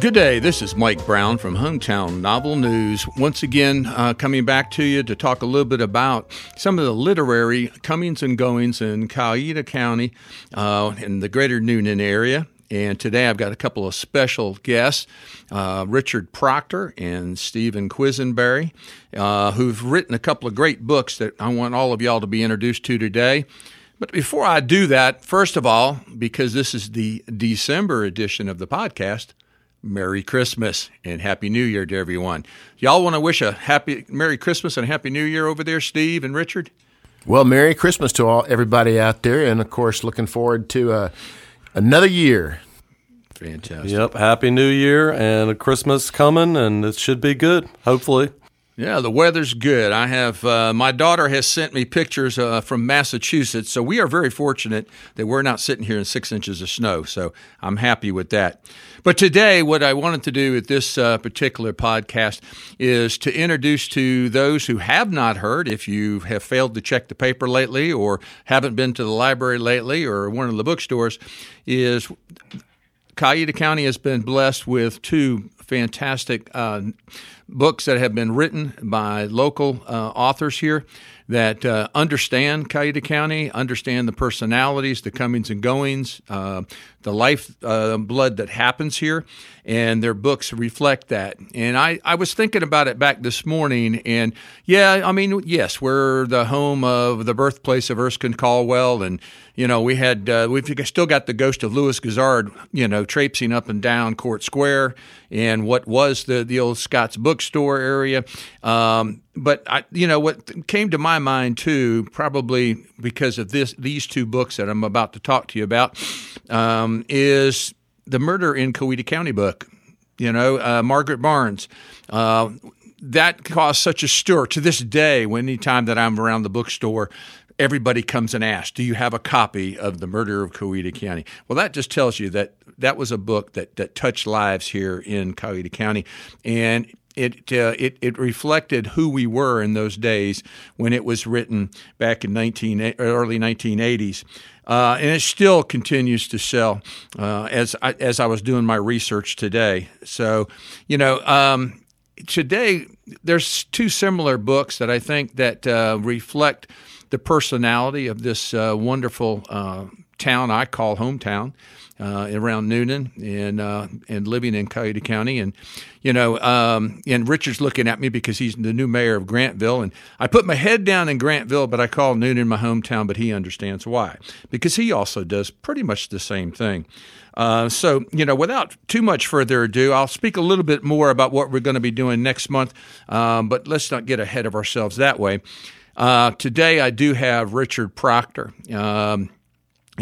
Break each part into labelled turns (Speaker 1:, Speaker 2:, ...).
Speaker 1: Good day. This is Mike Brown from Hometown Novel News. Once again, uh, coming back to you to talk a little bit about some of the literary comings and goings in Coweta County uh, in the greater Newnan area. And today I've got a couple of special guests, uh, Richard Proctor and Stephen Quisenberry, uh, who've written a couple of great books that I want all of y'all to be introduced to today. But before I do that, first of all, because this is the December edition of the podcast, Merry Christmas and Happy New Year to everyone. Y'all want to wish a happy Merry Christmas and Happy New Year over there, Steve and Richard?
Speaker 2: Well, Merry Christmas to all everybody out there, and of course, looking forward to uh, another year.
Speaker 1: Fantastic.
Speaker 3: Yep. Happy New Year and a Christmas coming, and it should be good, hopefully.
Speaker 1: Yeah, the weather's good. I have uh, my daughter has sent me pictures uh, from Massachusetts, so we are very fortunate that we're not sitting here in six inches of snow. So I'm happy with that. But today, what I wanted to do with this uh, particular podcast is to introduce to those who have not heard, if you have failed to check the paper lately, or haven't been to the library lately, or one of the bookstores, is Coweta County has been blessed with two fantastic uh, books that have been written by local uh, authors here that uh, understand Coweta County, understand the personalities, the comings and goings, uh, the life uh, blood that happens here, and their books reflect that. And I, I was thinking about it back this morning, and yeah, I mean, yes, we're the home of the birthplace of Erskine Caldwell, and you know, we had uh, we've still got the ghost of Lewis Grizzard, you know, traipsing up and down Court Square and what was the the old Scott's bookstore area. Um, but I, you know, what came to my mind too, probably because of this these two books that I'm about to talk to you about, um, is the Murder in Coweta County book. You know, uh, Margaret Barnes. Uh, that caused such a stir to this day. Anytime that I'm around the bookstore, everybody comes and asks, "Do you have a copy of the Murder of Coweta County?" Well, that just tells you that that was a book that that touched lives here in Coweta County, and it, uh, it it reflected who we were in those days when it was written back in 19 early 1980s. Uh, and it still continues to sell uh, as I, as I was doing my research today. So, you know, um, today there's two similar books that I think that uh, reflect the personality of this uh, wonderful uh, town I call hometown uh, around Newnan and uh, and living in Coweta County. And you know, um, and Richard's looking at me because he's the new mayor of Grantville. And I put my head down in Grantville, but I call Newnan my hometown. But he understands why because he also does pretty much the same thing. Uh, so, you know, without too much further ado, I'll speak a little bit more about what we're going to be doing next month, um, but let's not get ahead of ourselves that way. Uh, today, I do have Richard Proctor. Um,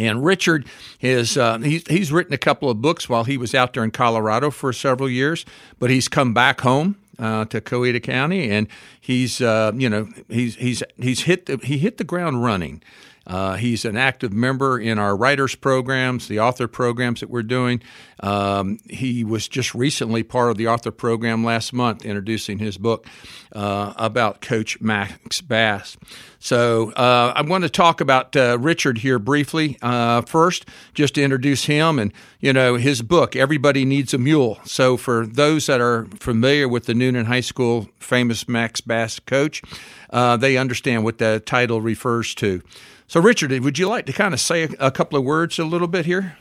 Speaker 1: and Richard is uh, he's, he's written a couple of books while he was out there in Colorado for several years, but he's come back home uh, to Coweta County, and he's uh, you know he's he's he's hit the, he hit the ground running. Uh, he's an active member in our writers programs, the author programs that we're doing. Um, he was just recently part of the author program last month, introducing his book uh, about Coach Max Bass. So uh, I want to talk about uh, Richard here briefly uh, first, just to introduce him and you know his book. Everybody needs a mule. So for those that are familiar with the Newnan High School famous Max Bass coach, uh, they understand what the title refers to. So, Richard, would you like to kind of say a, a couple of words a little bit here?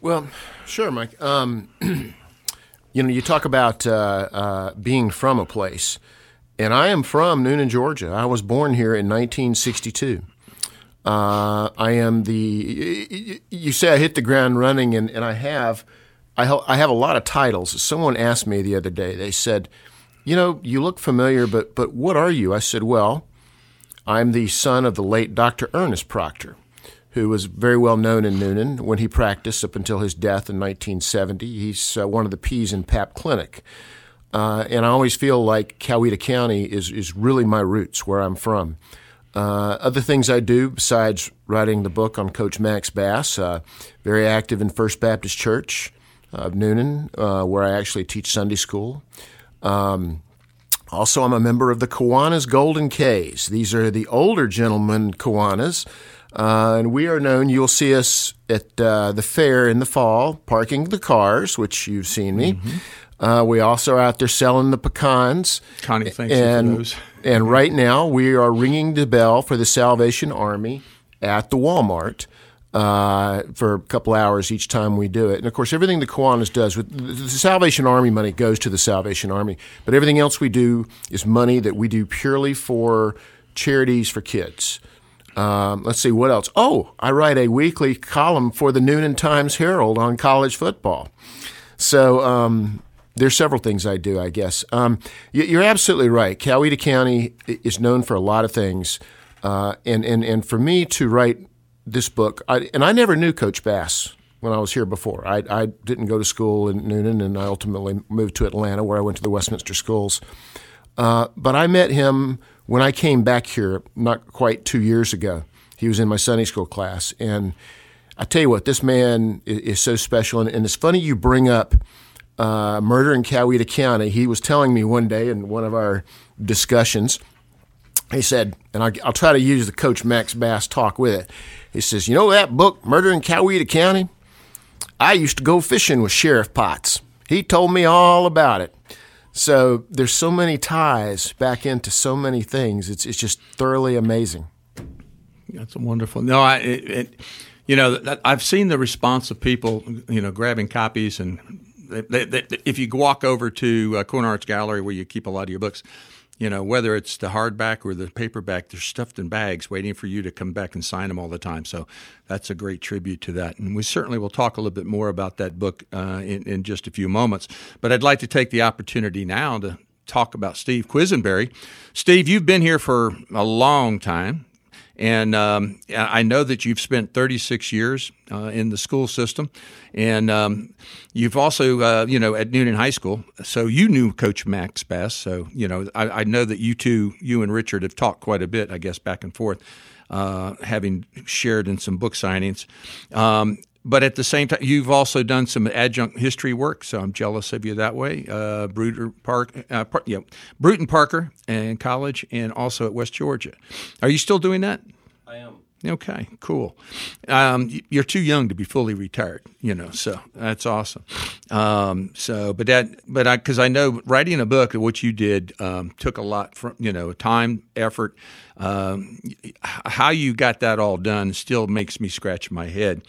Speaker 2: Well, sure, Mike. Um, you know, you talk about uh, uh, being from a place, and I am from Newnan, Georgia. I was born here in 1962. Uh, I am the. You say I hit the ground running, and, and I have. I, I have a lot of titles. Someone asked me the other day. They said, "You know, you look familiar, but but what are you?" I said, "Well." I'm the son of the late Dr. Ernest Proctor, who was very well known in Newnan when he practiced up until his death in 1970. He's uh, one of the P's in Pap Clinic. Uh, and I always feel like Coweta County is, is really my roots, where I'm from. Uh, other things I do besides writing the book on Coach Max Bass, uh, very active in First Baptist Church of Newnan, uh, where I actually teach Sunday school. Um, also, I'm a member of the Kiwanis Golden K's. These are the older gentlemen Kiwanis. Uh, and we are known, you'll see us at uh, the fair in the fall, parking the cars, which you've seen me. Mm-hmm. Uh, we also are out there selling the pecans.
Speaker 1: Connie, thanks and, for those.
Speaker 2: and right now, we are ringing the bell for the Salvation Army at the Walmart uh, for a couple hours each time we do it. And of course, everything the Kiwanis does with the Salvation Army money goes to the Salvation Army, but everything else we do is money that we do purely for charities for kids. Um, let's see what else. Oh, I write a weekly column for the Newnan Times Herald on college football. So um, there's several things I do, I guess. Um, you're absolutely right. Coweta County is known for a lot of things, uh, and and and for me to write this book, I, and I never knew Coach Bass when I was here before. I, I didn't go to school in Newnan, and I ultimately moved to Atlanta, where I went to the Westminster schools. Uh, but I met him when I came back here, not quite two years ago. He was in my Sunday school class, and I tell you what, this man is, is so special. And, and, it's funny you bring up uh, murder in Coweta County. He was telling me one day in one of our discussions. He said, and I, I'll try to use the Coach Max Bass talk with it. He says, You know that book, Murder in Coweta County? I used to go fishing with Sheriff Potts. He told me all about it. So there's so many ties back into so many things. It's, it's just thoroughly amazing.
Speaker 1: That's wonderful. No, I, it, it, you know, I've seen the response of people, you know, grabbing copies and they, they, if you walk over to uh, Corner Arts Gallery where you keep a lot of your books, you know, whether it's the hardback or the paperback, they're stuffed in bags waiting for you to come back and sign them all the time. So that's a great tribute to that. And we certainly will talk a little bit more about that book uh, in, in just a few moments. But I'd like to take the opportunity now to talk about Steve Quisenberry. Steve, you've been here for a long time. And um, I know that you've spent 36 years uh, in the school system, and um, you've also, uh, you know, at Newnan High School. So you knew Coach Max Bass. So you know, I, I, know that you two, you and Richard, have talked quite a bit, I guess, back and forth, uh, having shared in some book signings. Um, but at the same time, you've also done some adjunct history work, so I'm jealous of you that way. Uh, Brewton Park, uh, Par- yeah, Brewton Parker and college, and also at West Georgia. Are you still doing that?
Speaker 3: I am.
Speaker 1: Okay, cool. Um, you're too young to be fully retired, you know, so that's awesome. Um, so, but that, but I, because I know writing a book, of what you did um, took a lot from, you know, time, effort. Um, how you got that all done still makes me scratch my head.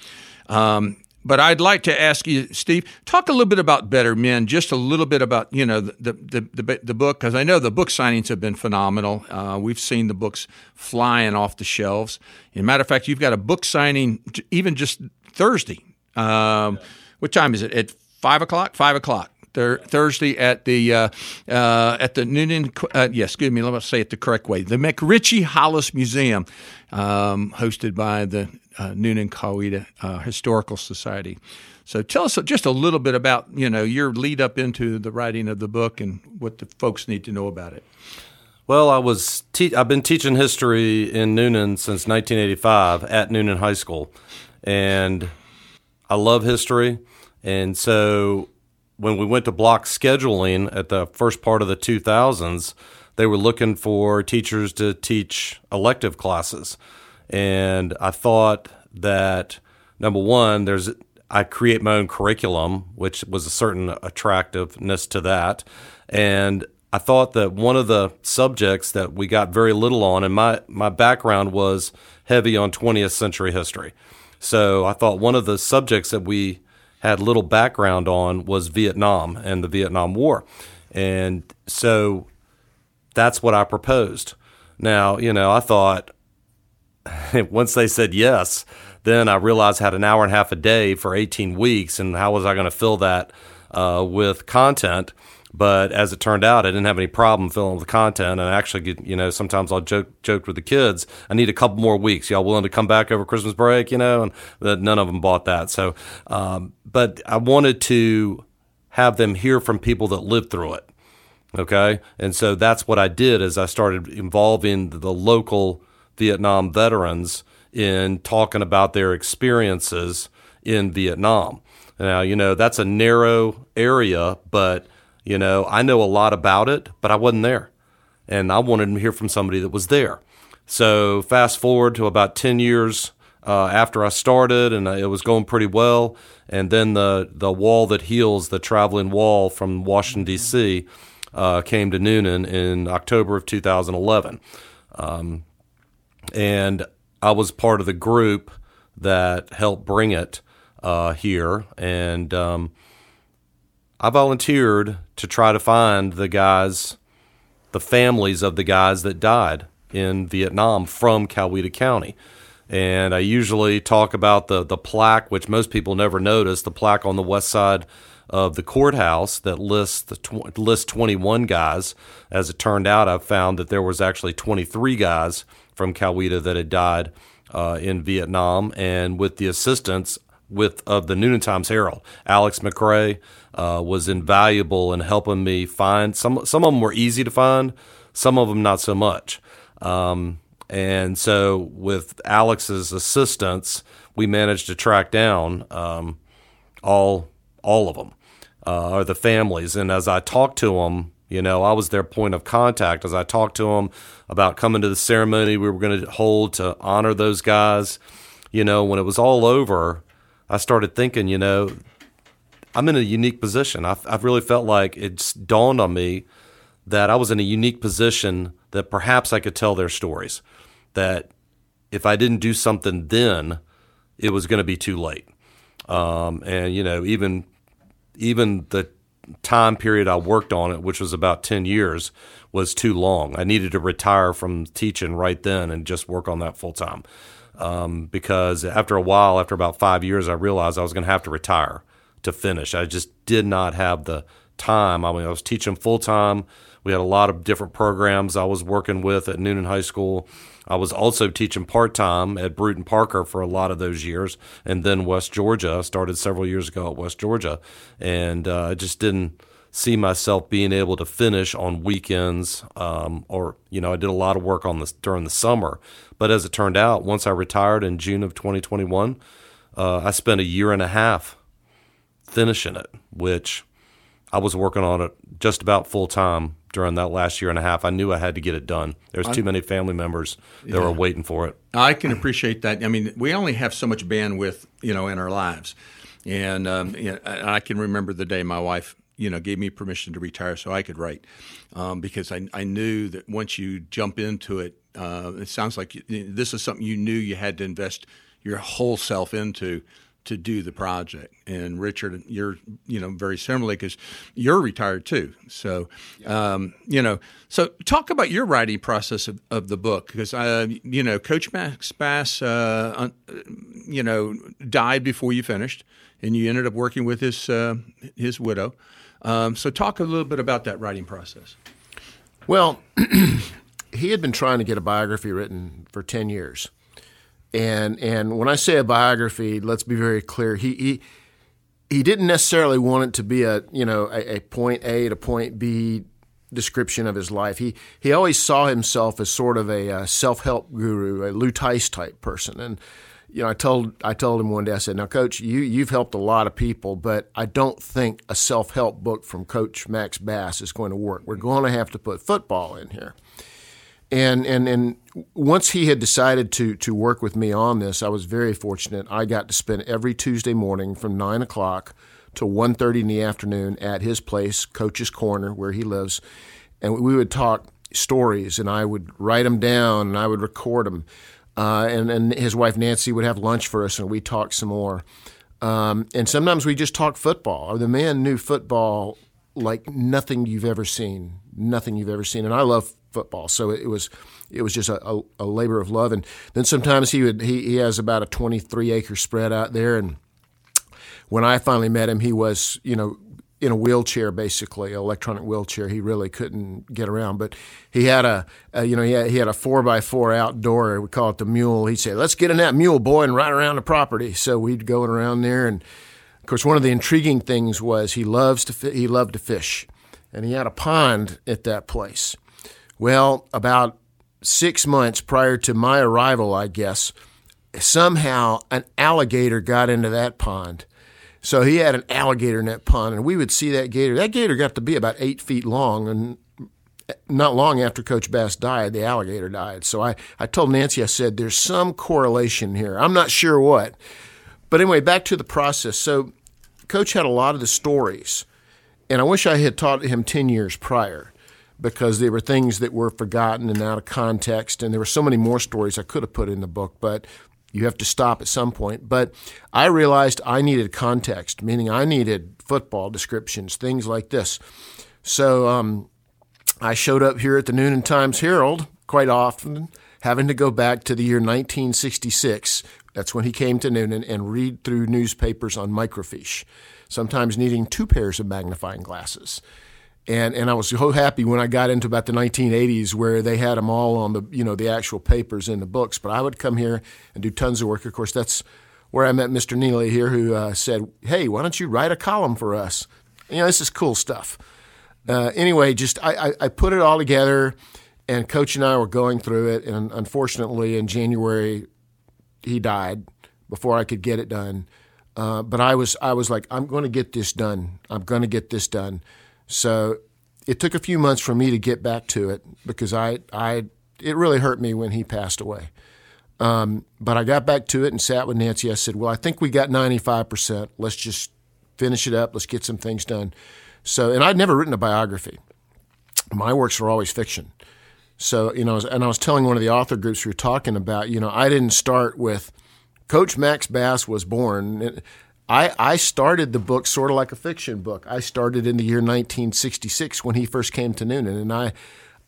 Speaker 1: Um, but I'd like to ask you, Steve, talk a little bit about Better Men, just a little bit about you know the the the, the book because I know the book signings have been phenomenal. Uh, we've seen the books flying off the shelves. As a matter of fact, you've got a book signing even just Thursday. Um, yeah. What time is it? At five o'clock. Five o'clock. Thursday at the uh, uh, at the Newnan. Uh, yes, excuse me. Let me say it the correct way. The McRitchie Hollis Museum, um, hosted by the uh, Newnan Coweta uh, Historical Society. So tell us just a little bit about you know your lead up into the writing of the book and what the folks need to know about it.
Speaker 3: Well, I was te- I've been teaching history in Newnan since 1985 at Newnan High School, and I love history. And so when we went to block scheduling at the first part of the 2000s, they were looking for teachers to teach elective classes. And I thought that number one, there's I create my own curriculum, which was a certain attractiveness to that. And I thought that one of the subjects that we got very little on, and my, my background was heavy on 20th century history. So I thought one of the subjects that we had little background on was Vietnam and the Vietnam War. And so that's what I proposed. Now, you know, I thought, once they said yes, then I realized I had an hour and a half a day for 18 weeks, and how was I going to fill that uh, with content? But as it turned out, I didn't have any problem filling with content. And I actually, you know, sometimes I'll joke joke with the kids. I need a couple more weeks. Y'all willing to come back over Christmas break? You know, and none of them bought that. So, um, but I wanted to have them hear from people that lived through it. Okay, and so that's what I did. As I started involving the local Vietnam veterans in talking about their experiences in Vietnam. Now, you know, that's a narrow area, but, you know, I know a lot about it, but I wasn't there. And I wanted to hear from somebody that was there. So, fast forward to about 10 years uh, after I started, and it was going pretty well. And then the the wall that heals, the traveling wall from Washington D.C., uh, came to Newnan in October of 2011, um, and I was part of the group that helped bring it uh, here, and um, I volunteered to try to find the guys, the families of the guys that died in Vietnam from Coweta County. And I usually talk about the, the plaque, which most people never notice, the plaque on the west side of the courthouse that lists the tw- lists 21 guys. As it turned out, I found that there was actually 23 guys from Coweta that had died uh, in Vietnam, and with the assistance with of the Newnan Times Herald, Alex McRae uh, was invaluable in helping me find some. Some of them were easy to find, some of them not so much. Um, and so, with Alex's assistance, we managed to track down um, all all of them, uh, or the families. And as I talked to them, you know, I was their point of contact. As I talked to them about coming to the ceremony we were going to hold to honor those guys, you know, when it was all over, I started thinking, you know, I'm in a unique position. I've, I've really felt like it's dawned on me that I was in a unique position that perhaps I could tell their stories that if I didn't do something then, it was going to be too late. Um, and you know, even even the time period I worked on it, which was about ten years, was too long. I needed to retire from teaching right then and just work on that full time. Um, because after a while, after about five years, I realized I was going to have to retire to finish. I just did not have the time. I mean, I was teaching full time. We had a lot of different programs I was working with at Newnan High School. I was also teaching part time at Brewton Parker for a lot of those years, and then West Georgia. I started several years ago at West Georgia, and uh, I just didn't see myself being able to finish on weekends. Um, or you know, I did a lot of work on this during the summer, but as it turned out, once I retired in June of 2021, uh, I spent a year and a half finishing it, which I was working on it just about full time during that last year and a half. I knew I had to get it done. There's too many family members that yeah. were waiting for it.
Speaker 1: I can appreciate that. I mean, we only have so much bandwidth, you know, in our lives, and um, you know, I can remember the day my wife, you know, gave me permission to retire so I could write, um, because I, I knew that once you jump into it, uh, it sounds like this is something you knew you had to invest your whole self into to do the project. And Richard, you're you know very similarly because you're retired too. So um, you know, so talk about your writing process of, of the book because uh, you know Coach Max Bass, uh, you know, died before you finished, and you ended up working with his uh, his widow. Um, so talk a little bit about that writing process.
Speaker 2: Well, he had been trying to get a biography written for ten years and and when I say a biography, let's be very clear. He he he didn't necessarily want it to be a you know a, a point A to point B description of his life. He he always saw himself as sort of a, self help guru, a Lou Tice type person, and you know, I told I told him one day. I said, "Now, Coach, you you've helped a lot of people, but I don't think a self help book from Coach Max Bass is going to work. We're going to have to put football in here." And and and once he had decided to to work with me on this, I was very fortunate. I got to spend every Tuesday morning from nine o'clock to 1.30 in the afternoon at his place, Coach's Corner, where he lives, and we would talk stories, and I would write them down, and I would record them. Uh, and, and his wife Nancy would have lunch for us, and we talked some more. Um, and sometimes we just talked football. The man knew football like nothing you've ever seen, nothing you've ever seen. And I love football. So it was it was just a, a, a, labor of love. And then sometimes he would he, he has about a 23 acre spread out there. And when I finally met him, he was you know in a wheelchair, basically, electronic wheelchair. He really couldn't get around, but he had a, a you know he had, he had a four by four outdoor. We call it the mule. He'd say, "Let's get in that mule, boy, and ride around the property." So we'd go around there, and of course, one of the intriguing things was he loves to he loved to fish, and he had a pond at that place. Well, about six months prior to my arrival, I guess, somehow an alligator got into that pond. So he had an alligator in that pond, and we would see that gator. That gator got to be about eight feet long, and not long after Coach Bass died, the alligator died. So I, I told Nancy, I said, there's some correlation here. I'm not sure what. But anyway, back to the process. So Coach had a lot of the stories, and I wish I had taught him 10 years prior because there were things that were forgotten and out of context, and there were so many more stories I could have put in the book, but you have to stop at some point. But I realized I needed context, meaning I needed football descriptions, things like this. So um, I showed up here at the Newnan Times Herald quite often, having to go back to the year 1966. That's when he came to Newnan and read through newspapers on microfiche, sometimes needing two pairs of magnifying glasses. And, and I was so happy when I got into about the 1980s where they had them all on the you know the actual papers in the books. But I would come here and do tons of work. Of course, that's where I met Mr. Neely here, who uh, said, "Hey, why don't you write a column for us? You know, this is cool stuff." Uh, anyway, just I, I, I put it all together, and Coach and I were going through it, and unfortunately, in January, he died before I could get it done. Uh, but I was I was like, I'm going to get this done. I'm going to get this done. So it took a few months for me to get back to it because I, I it really hurt me when he passed away. Um, but I got back to it and sat with Nancy. I said, "Well, I think we got 95%. Let's just finish it up. Let's get some things done." So, and I'd never written a biography. My works were always fiction. So, you know, and I was telling one of the author groups we were talking about, you know, I didn't start with Coach Max Bass was born. I, I started the book sort of like a fiction book. I started in the year 1966 when he first came to Newnan, and I,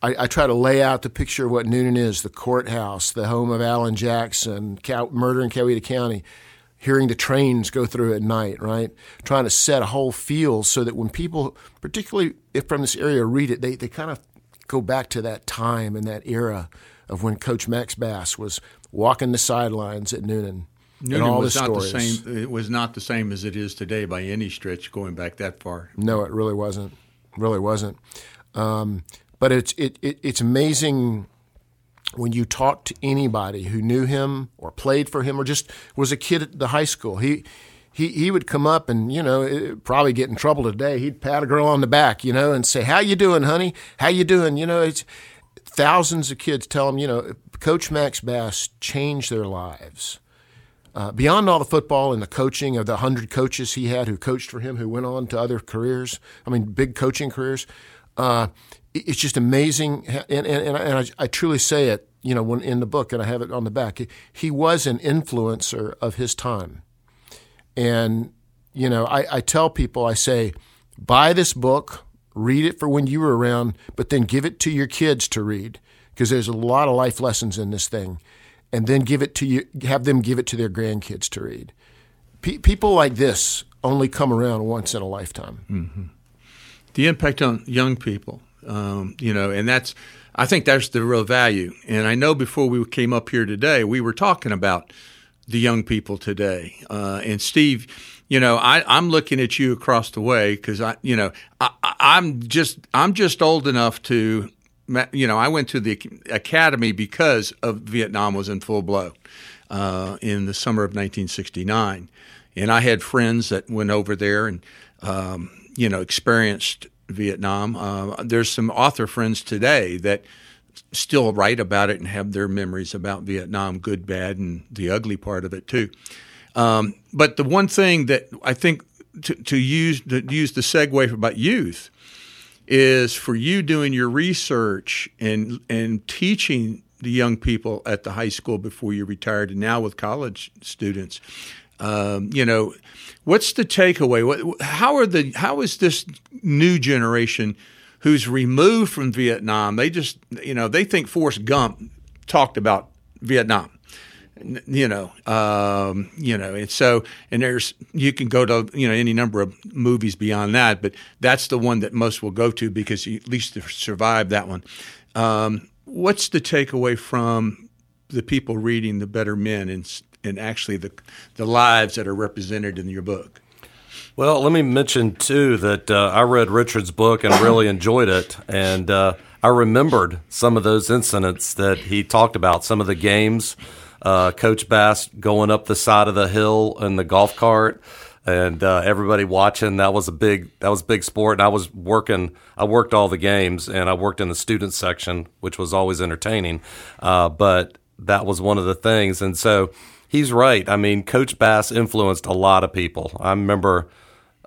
Speaker 2: I, I try to lay out the picture of what Newnan is: the courthouse, the home of Alan Jackson, Cow, murder in Coweta County, hearing the trains go through at night, right? Trying to set a whole feel so that when people, particularly if from this area, read it, they, they kind of go back to that time and that era of when Coach Max Bass was walking the sidelines at Newnan
Speaker 1: Newnan was not stories. the same. It was not the same as it is today by any stretch. Going back that far.
Speaker 2: No, it really wasn't. Really wasn't. Um, but it's it, it it's amazing when you talk to anybody who knew him or played for him or just was a kid at the high school. He he he would come up and you know probably get in trouble today. He'd pat a girl on the back, you know, and say, "How you doing, honey? How you doing?" You know, it's thousands of kids tell him, you know, Coach Max Bass changed their lives. Uh, beyond all the football and the coaching of the 100 coaches he had who coached for him, who went on to other careers, I mean, big coaching careers, uh, it's just amazing. And, and, and, I, I, truly say it, you know, when in the book, and I have it on the back, he was an influencer of his time. And, you know, I, I tell people, I say, buy this book, read it for when you were around, but then give it to your kids to read because there's a lot of life lessons in this thing and then give it to you, have them give it to their grandkids to read. Pe- people like this only come around once in a lifetime.
Speaker 1: Mm-hmm. The impact on young people, um, you know, and that's, I think that's the real value. And I know before we came up here today, we were talking about the young people today. Uh, and Steve, you know, I, I'm looking at you across the way because I, you know, I, I'm just, I'm just old enough to you know, I went to the academy because of Vietnam was in full blow uh, in the summer of 1969, and I had friends that went over there and um, you know experienced Vietnam. Uh, there's some author friends today that still write about it and have their memories about Vietnam, good, bad, and the ugly part of it too. Um, but the one thing that I think to, to use to use the segue about youth is for you doing your research and and teaching the young people at the high school before you retired, and now with college students. Um, you know, what's the takeaway? What, how are the how is this new generation who's removed from Vietnam? They just you know they think Forrest Gump talked about Vietnam you know, um, you know, and so and there's you can go to you know any number of movies beyond that, but that's the one that most will go to because you at least survive that one. Um, what's the takeaway from the people reading the Better Men and and actually the the lives that are represented in your book?
Speaker 3: Well, let me mention too that uh, I read Richard's book and really enjoyed it, and uh, I remembered some of those incidents that he talked about, some of the games uh, Coach Bass going up the side of the hill in the golf cart. and uh, everybody watching. That was a big that was big sport. And I was working. I worked all the games, and I worked in the student section, which was always entertaining. Uh, but that was one of the things, and so he's right. I mean, Coach Bass influenced a lot of people. I remember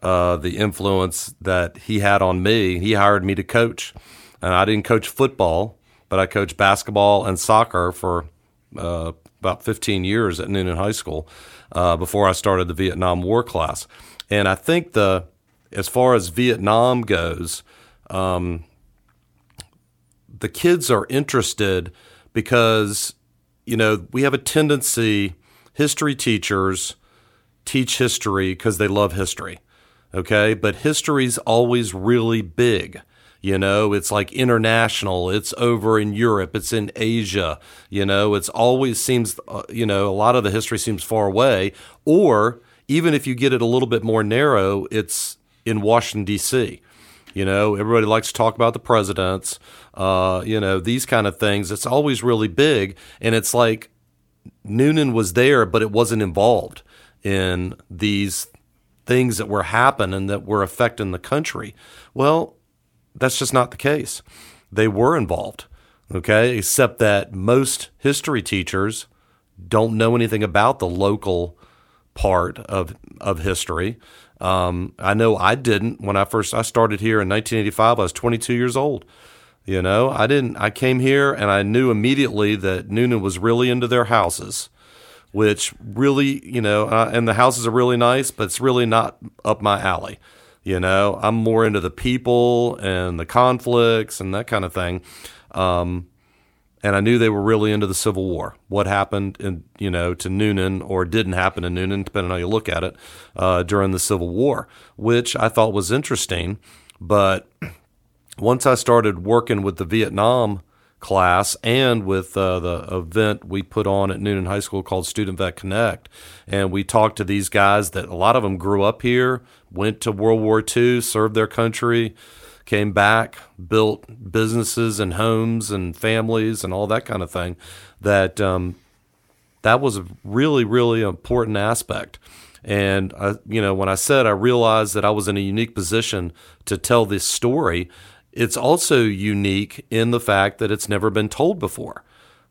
Speaker 3: uh, the influence that he had on me. He hired me to coach, and I didn't coach football, but I coached basketball and soccer for uh, about 15 years at Newnan High School uh, before I started the Vietnam War class. And I think the as far as Vietnam goes, um, the kids are interested because you know we have a tendency history teachers teach history because they love history okay but history's always really big you know, it's like international. It's over in Europe. It's in Asia. You know, it's always seems, uh, you know, a lot of the history seems far away. Or even if you get it a little bit more narrow, it's in Washington, D.C. You know, everybody likes to talk about the presidents, uh, you know, these kind of things. It's always really big. And it's like Newnan was there, but it wasn't involved in these things that were happening that were affecting the country. Well, that's just not the case. They were involved, okay, except that most history teachers don't know anything about the local part of of history. Um, I know I didn't when I first I started here in 1985. I was 22 years old. You know, I didn't. I came here and I knew immediately that Newnan was really into their houses, which really, you know, uh, and the houses are really nice, but it's really not up my alley. You know, I'm more into the people and the conflicts and that kind of thing. Um, and I knew they were really into the Civil War. What happened, in, you know, to Newnan or didn't happen to Newnan, depending on how you look at it, uh, during the Civil War, which I thought was interesting. But once I started working with the Vietnam class and with uh, the event we put on at Newnan High School called Student Vet Connect. And we talked to these guys that a lot of them grew up here, went to World War II, served their country, came back, built businesses and homes and families and all that kind of thing. That um, that was a really, really important aspect. And I, you know, when I said I realized that I was in a unique position to tell this story, it's also unique in the fact that it's never been told before.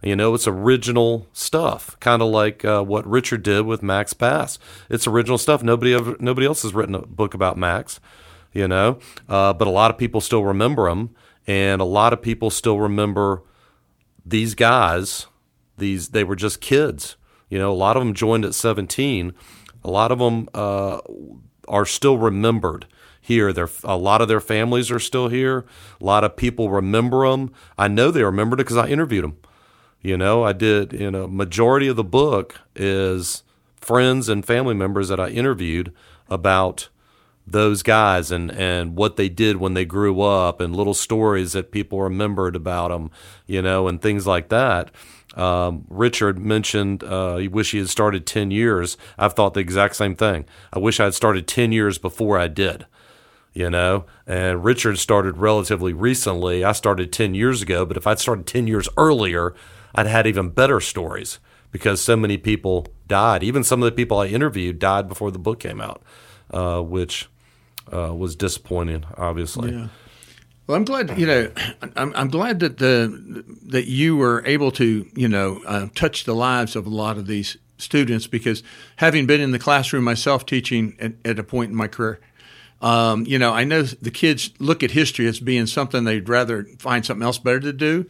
Speaker 3: You know, it's original stuff, kind of like uh, what Richard did with Max Bass. It's original stuff. Nobody ever, nobody else has written a book about Max, you know, uh, but a lot of people still remember him, and a lot of people still remember these guys. These they were just kids, you know. A lot of them joined at seventeen. A lot of them uh, are still remembered here. Their a lot of their families are still here. A lot of people remember them. I know they remembered it because I interviewed them. You know, I did. You know, majority of the book is friends and family members that I interviewed about those guys and and what they did when they grew up and little stories that people remembered about them. You know, and things like that. Um, Richard mentioned uh, he wish he had started 10 years. I've thought the exact same thing. I wish I had started 10 years before I did you know. And Richard started relatively recently. I started 10 years ago, but if I'd started 10 years earlier, I'd had even better stories because so many people died. Even some of the people I interviewed died before the book came out, uh, which uh, was disappointing, obviously.
Speaker 1: Yeah. Well, I'm glad you know. I'm, I'm glad that the that you were able to you know uh, touch the lives of a lot of these students because having been in the classroom myself teaching at, at a point in my career, um, you know, I know the kids look at history as being something they'd rather find something else better to do.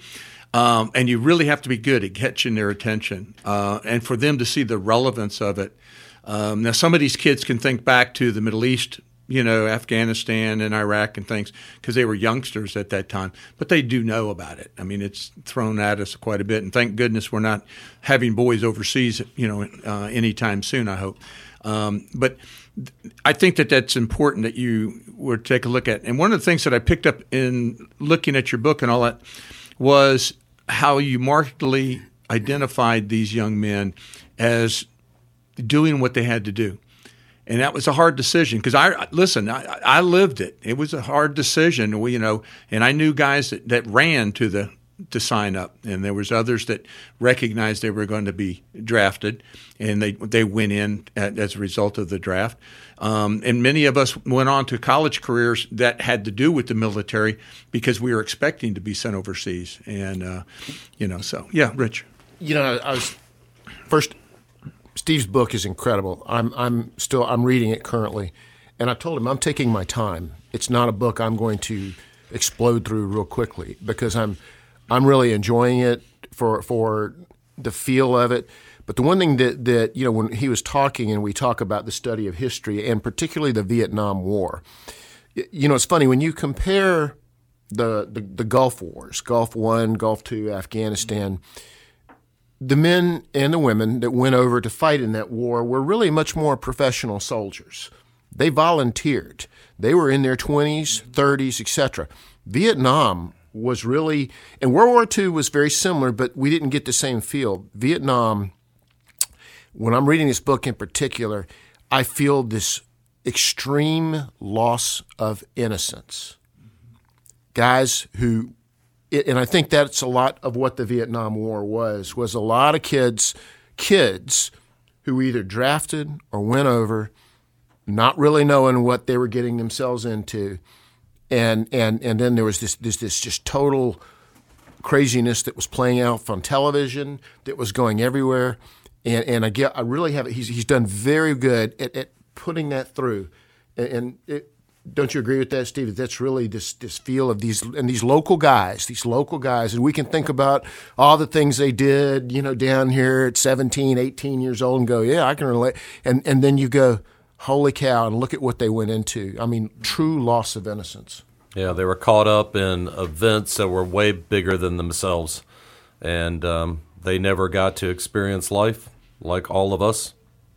Speaker 1: Um, and you really have to be good at catching their attention uh, and for them to see the relevance of it. Um, now, some of these kids can think back to the Middle East, you know, Afghanistan and Iraq and things because they were youngsters at that time, but they do know about it. I mean, it's thrown at us quite a bit, and thank goodness we're not having boys overseas, you know, uh, anytime soon. I hope, um, but I think that that's important that you would take a look at. And one of the things that I picked up in looking at your book and all that was how you markedly identified these young men as doing what they had to do. And that was a hard decision because I listen. I, I, lived it. It was a hard decision. We, you know, and I knew guys that, that ran to the to sign up, and there was others that recognized they were going to be drafted, and they they went in at, as a result of the draft. Um, and many of us went on to college careers that had to do with the military because we were expecting to be sent overseas, and uh, you know, so yeah, Rich.
Speaker 2: You know, I was first. Steve's book is incredible. I'm I'm still I'm reading it currently, and I told him I'm taking my time. It's not a book I'm going to explode through real quickly because I'm I'm really enjoying it for for the feel of it. But the one thing that, that you know when he was talking and we talk about the study of history and particularly the Vietnam War, you know it's funny when you compare the the, the Gulf Wars, Gulf One, Gulf Two, Afghanistan. The men and the women that went over to fight in that war were really much more professional soldiers. They volunteered. They were in their 20s, 30s, etc. Vietnam was really, and World War II was very similar, but we didn't get the same feel. Vietnam, when I'm reading this book in particular, I feel this extreme loss of innocence. Guys who, and I think that's a lot of what the Vietnam War was, was a lot of kids, kids who either drafted or went over, not really knowing what they were getting themselves into and and and then there was this this this just total craziness that was playing out on television that was going everywhere and and I get I really have he's he's done very good at, at putting that through and, and it, don't you agree with that, Steve? That's really this this feel of these and these local guys, these local guys, and we can think about all the things they did, you know, down here at 17, 18 years old, and go, yeah, I can relate. And and then you go, holy cow, and look at what they went into. I mean, true loss of innocence.
Speaker 3: Yeah, they were caught up in events that were way bigger than themselves, and um, they never got to experience life like all of us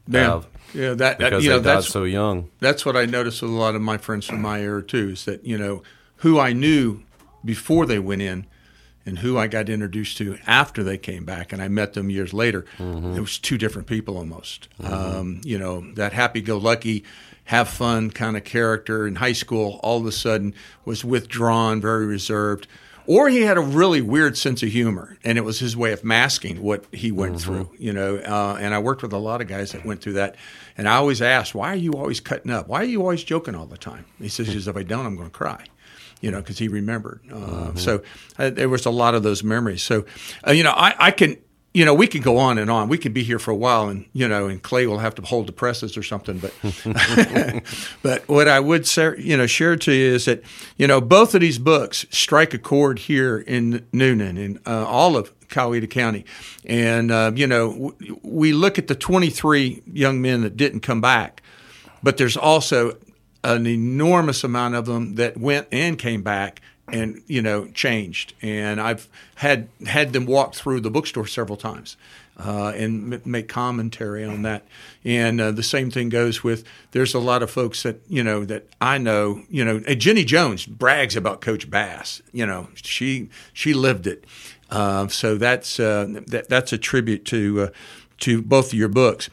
Speaker 1: yeah.
Speaker 3: have.
Speaker 1: Yeah, that
Speaker 3: because
Speaker 1: you know
Speaker 3: they died
Speaker 1: that's
Speaker 3: so young.
Speaker 1: that's what I noticed with a lot of my friends from my era too. Is that you know who I knew before they went in, and who I got introduced to after they came back, and I met them years later. It was two different people almost. Um, you know that happy-go-lucky, have fun kind of character in high school, all of a sudden was withdrawn, very reserved. Or he had a really weird sense of humor, and it was his way of masking what he went through, you know. Uh, and I worked with a lot of guys that went through that, and I always asked, "Why are you always cutting up? Why are you always joking all the time?" He says, "If I don't, I'm going to cry." You know, because he remembered. Uh, So uh, there was a lot of those memories. So, uh, you know, I, I can, you know, we can go on and on. We could be here for a while, and you know, and Clay will have to hold the presses or something. But, but what I would say, you know, share to you is that you know both of these books strike a chord here in Newnan and uh, all of Coweta County, and uh, you know, w- we look at the 23 young men that didn't come back, but there's also an enormous amount of them that went and came back and you know changed. And i've had had them walk through the bookstore several times uh, and m- make commentary on that. And uh, the same thing goes with there's a lot of folks that you know that i know you know jenny jones brags about coach bass you know she she lived it. Uh, so that's uh, that, that's a tribute to uh, to both of your books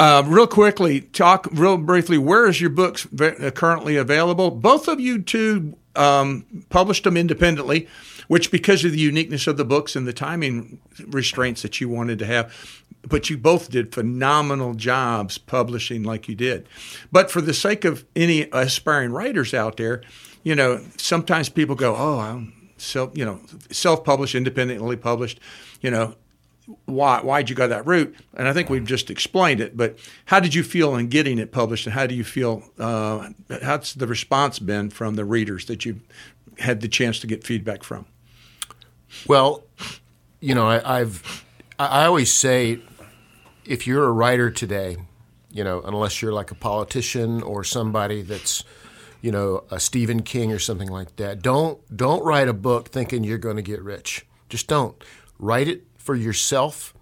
Speaker 1: uh, real quickly, talk real briefly. Where is your books ve- currently available? Both of you two um, published them independently, which because of the uniqueness of the books and the timing restraints that you wanted to have, but you both did phenomenal jobs publishing like you did. But for the sake of any aspiring writers out there, you know, sometimes people go, "Oh, I'm self, you know, self-published, independently published," you know why why'd you go that route? And I think we've just explained it. But how did you feel in getting it published, and how do you feel? Uh, how's the response been from the readers that you've had the chance to get feedback from?
Speaker 2: Well, you know, I, I've I always say if you're a writer today, you know, unless you're like a politician or somebody that's you know a Stephen King or something like that, don't don't write a book thinking you're going to get rich. Just don't write it for yourself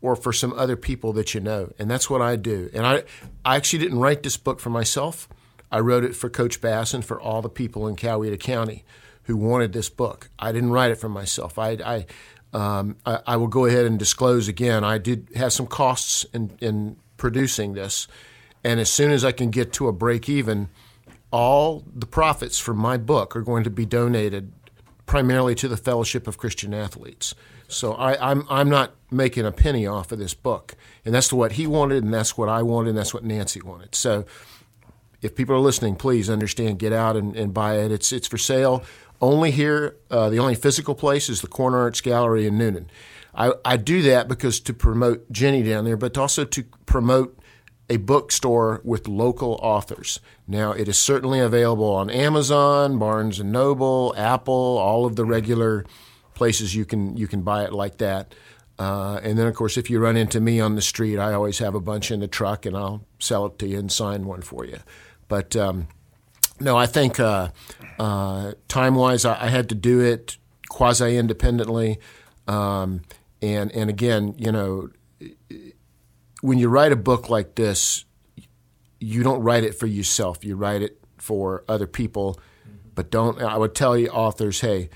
Speaker 2: or for some other people that you know, and that's what I do. And I I actually didn't write this book for myself. I wrote it for Coach Bass and for all the people in Coweta County who wanted this book. I didn't write it for myself. I, I, um, I, I will go ahead and disclose again. I did have some costs in, in producing this, and as soon as I can get to a break even, all the profits from my book are going to be donated primarily to the Fellowship of Christian Athletes. So I, I'm I'm not making a penny off of this book, and that's what he wanted, and that's what I wanted, and that's what Nancy wanted. So if people are listening, please understand, get out and, and buy it. It's it's for sale only here. Uh, the only physical place is the Corner Arts Gallery in Newnan. I, I do that because to promote Jenny down there, but also to promote a bookstore with local authors. Now, it is certainly available on Amazon, Barnes and Noble, Apple, all of the regular places you can you can buy it like that. Uh, and then, of course, if you run into me on the street, I always have a bunch in the truck, and I'll sell it to you and sign one for you. But um, no, I think uh, uh, time wise, I, I, had to do it quasi independently. Um, and and again, you know, when you write a book like this, you don't write it for yourself. You write it for other people. But don't, I would tell you, authors, hey,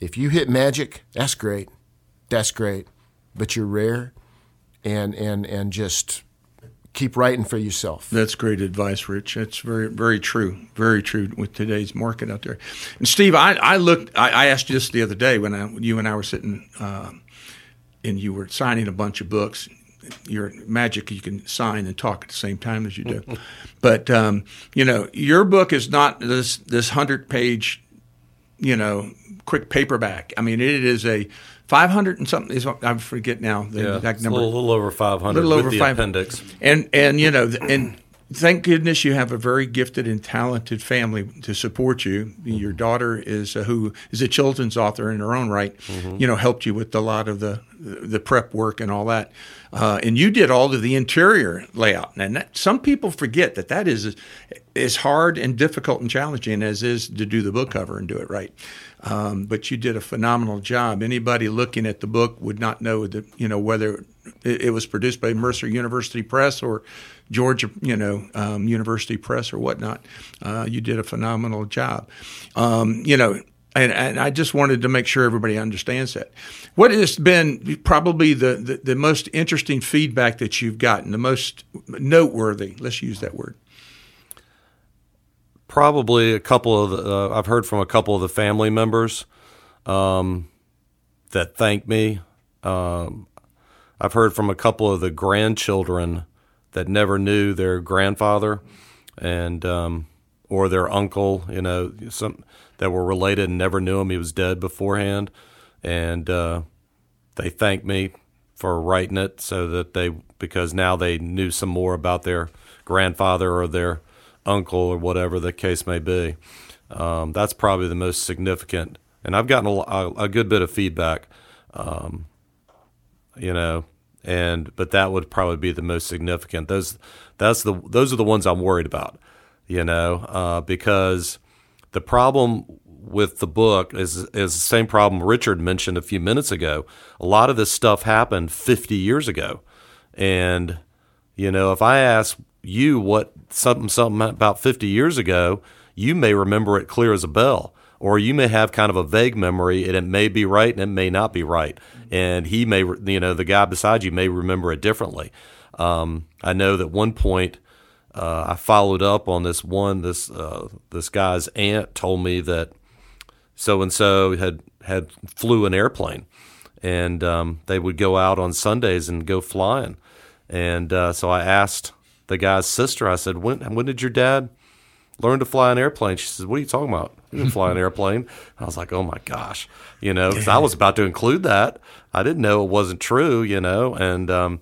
Speaker 2: if you hit magic, that's great. That's great. But you're rare and, and, and just keep writing for yourself.
Speaker 1: That's great advice, Rich. That's very, very true. Very true with today's market out there. And Steve, I, I looked, I, I asked you this the other day when, I, you and I were sitting uh, and you were signing a bunch of books you're magic you can sign and talk at the same time as you do but um, you know your book is not this this 100 page you know quick paperback i mean it is a 500 and something is i forget now the
Speaker 3: yeah, exact number a little, little, over 500 little over the 500. appendix
Speaker 1: and and you know and thank goodness you have a very gifted and talented family to support you. Your daughter is a, who is a children's author in her own right. Mm-hmm. You know, helped you with a lot of the the prep work and all that. Uh, and you did all of the interior layout. And that, some people forget that that is as hard and difficult and challenging as is to do the book cover and do it right. Um, but you did a phenomenal job. Anybody looking at the book would not know that you know whether it, it was produced by Mercer University Press or Georgia, you know, um, University Press or whatnot. Uh, you did a phenomenal job. Um, you know, and, and, I just wanted to make sure everybody understands that. What has been probably the, the, the, most interesting feedback that you've gotten, the most noteworthy, let's use that word?
Speaker 3: Probably a couple of the, uh, I've heard from a couple of the family members um, that thank me. Um, I've heard from a couple of the grandchildren that never knew their grandfather and um, or their uncle, you know, some that were related and never knew him. He was dead beforehand, and uh, they thanked me for writing it so that they because now they knew some more about their grandfather or their uncle or whatever the case may be. Um, that's probably the most significant, and I've gotten a, a good bit of feedback. Um, you know, and but that would probably be the most significant. Those that's the those are the ones I'm worried about, you know, uh, because the problem with the book is is the same problem Richard mentioned a few minutes ago. A lot of this stuff happened 50 years ago, and you know, if I ask you what something something about 50 years ago, you may remember it clear as a bell or you may have kind of a vague memory and it may be right and it may not be right. And he may, you know, the guy beside you may remember it differently. Um, I know that one point uh, I followed up on this one. This uh, this guy's aunt told me that so and so had had flew an airplane, and um, they would go out on Sundays and go flying. And uh, so I asked the guy's sister. I said, "When when did your dad learn to fly an airplane?" She says, "What are you talking about?" You can fly an airplane. I was like, oh my gosh, you know, because I was about to include that. I didn't know it wasn't true, you know, and um,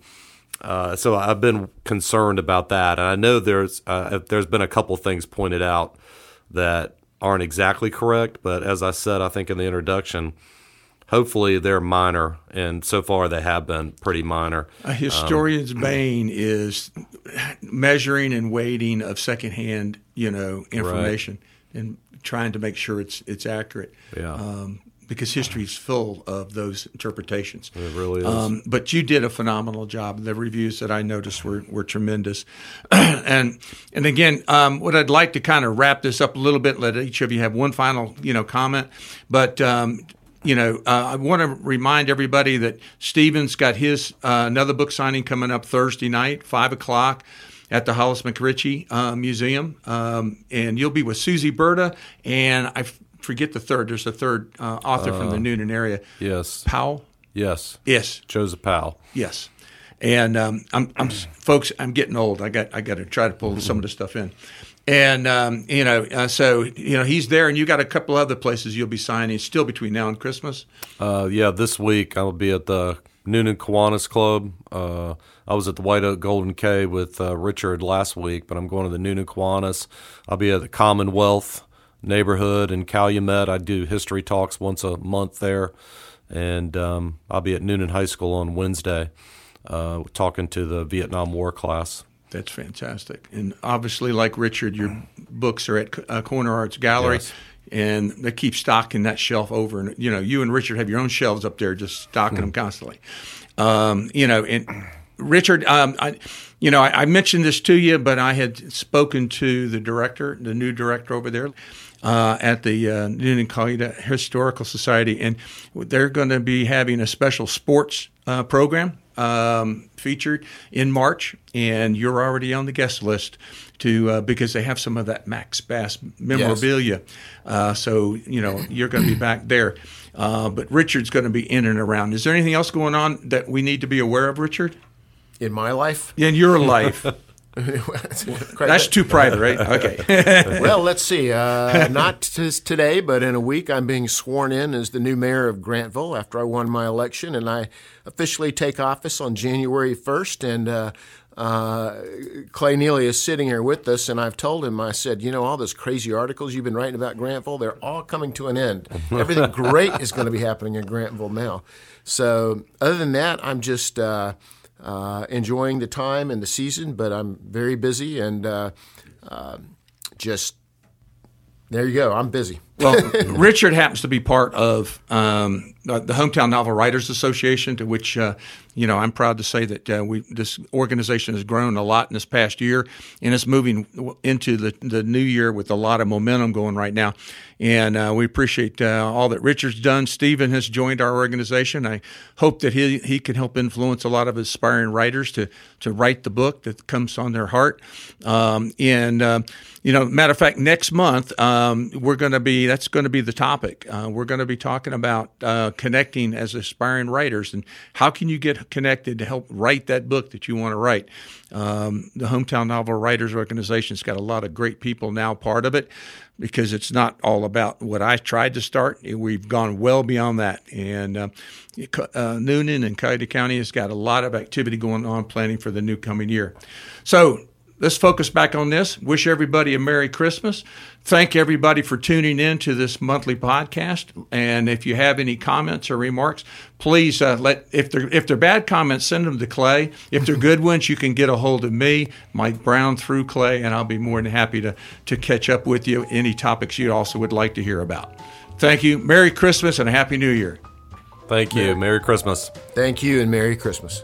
Speaker 3: uh, so I've been concerned about that. And I know there's uh, there's been a couple things pointed out that aren't exactly correct, but as I said, I think in the introduction, hopefully they're minor, and so far they have been pretty minor.
Speaker 1: A historian's um, bane is measuring and weighting of secondhand, you know, information. Right. And trying to make sure it's it's accurate.
Speaker 3: Yeah. Um,
Speaker 1: because history is full of those interpretations.
Speaker 3: It really is. Um,
Speaker 1: but you did a phenomenal job. The reviews that I noticed were, were tremendous. and and again, um, what I'd like to kind of wrap this up a little bit, let each of you have one final you know comment. But um, you know, uh, I want to remind everybody that Stephen's got his uh, another book signing coming up Thursday night, five o'clock at the Hollis McRitchie uh, Museum, um, and you'll be with Susie Berta, and I forget the third. There's a third uh, author from the Newnan area.
Speaker 3: Yes.
Speaker 1: Powell.
Speaker 3: Yes.
Speaker 1: Yes.
Speaker 3: Joseph Powell.
Speaker 1: Yes. And um, I'm, I'm, folks, I'm getting old. I got, I got to try to pull some of this stuff in. And um, you know, uh, so you know, he's there, and you got a couple other places you'll be signing still between now and Christmas.
Speaker 3: Uh, yeah, this week I'll be at the Newnan Kiwanis Club. Uh, I was at the White Oak Golden K with uh, Richard last week, but I'm going to the Newnan Kiwanis. I'll be at the Commonwealth neighborhood in Calumet. I do history talks once a month there, and um, I'll be at Newnan High School on Wednesday, uh, talking to the Vietnam War class.
Speaker 1: That's fantastic. And obviously, like Richard, your books are at uh, Corner Arts Gallery.
Speaker 3: Yes.
Speaker 1: And they keep stocking that shelf over, and you know, you and Richard have your own shelves up there, just stocking them constantly. Um, you know, and Richard, um, I, you know, I, I mentioned this to you, but I had spoken to the director, the new director over there, uh, at the uh, Newnan Coweta Historical Society, and they're going to be having a special sports uh, program um, featured in March, and you're already on the guest list to uh, because they have some of that Max Bass memorabilia. Uh, so you know you're going to be back there. Uh, but Richard's going to be in and around. Is there anything else going on that we need to be aware of, Richard?
Speaker 2: In my life,
Speaker 1: In your life, that's too private, right? Okay.
Speaker 2: well, let's see. Uh, not t- today, but in a week, I'm being sworn in as the new mayor of Grantville after I won my election, and I officially take office on January 1st. And uh, uh, Clay Neely is sitting here with us, and I've told him, I said, you know, all those crazy articles you've been writing about Grantville, they're all coming to an end. Everything great is going to be happening in Grantville now. So, other than that, I'm just. Uh, enjoying the time and the season, but I'm very busy and uh, uh, just there you go. I'm busy.
Speaker 1: Well, Richard happens to be part of um, the the Hometown Novel Writers Association, to which uh, you know I'm proud to say that uh, we this organization has grown a lot in this past year, and it's moving into the the new year with a lot of momentum going right now. And uh, we appreciate uh, all that Richard's done. Stephen has joined our organization. I hope that he he can help influence a lot of aspiring writers to to write the book that comes on their heart. Um, and um, you know, matter of fact, next month um, we're going to be that's going to be the topic. Uh, we're going to be talking about uh, connecting as aspiring writers and how can you get connected to help write that book that you want to write. Um, the Hometown Novel Writers Organization's got a lot of great people now part of it because it's not all about what I tried to start. We've gone well beyond that, and uh, uh, Newnan and Coweta County has got a lot of activity going on planning for the new coming year. So let's focus back on this. Wish everybody a Merry Christmas. Thank everybody for tuning in to this monthly podcast. And if you have any comments or remarks, please uh, let if they're if they're bad comments, send them to Clay. If they're good ones, you can get a hold of me, Mike Brown, through Clay, and I'll be more than happy to to catch up with you. Any topics you also would like to hear about. Thank you. Merry Christmas and a Happy New Year.
Speaker 3: Thank you. Merry Christmas.
Speaker 2: Thank you and Merry Christmas.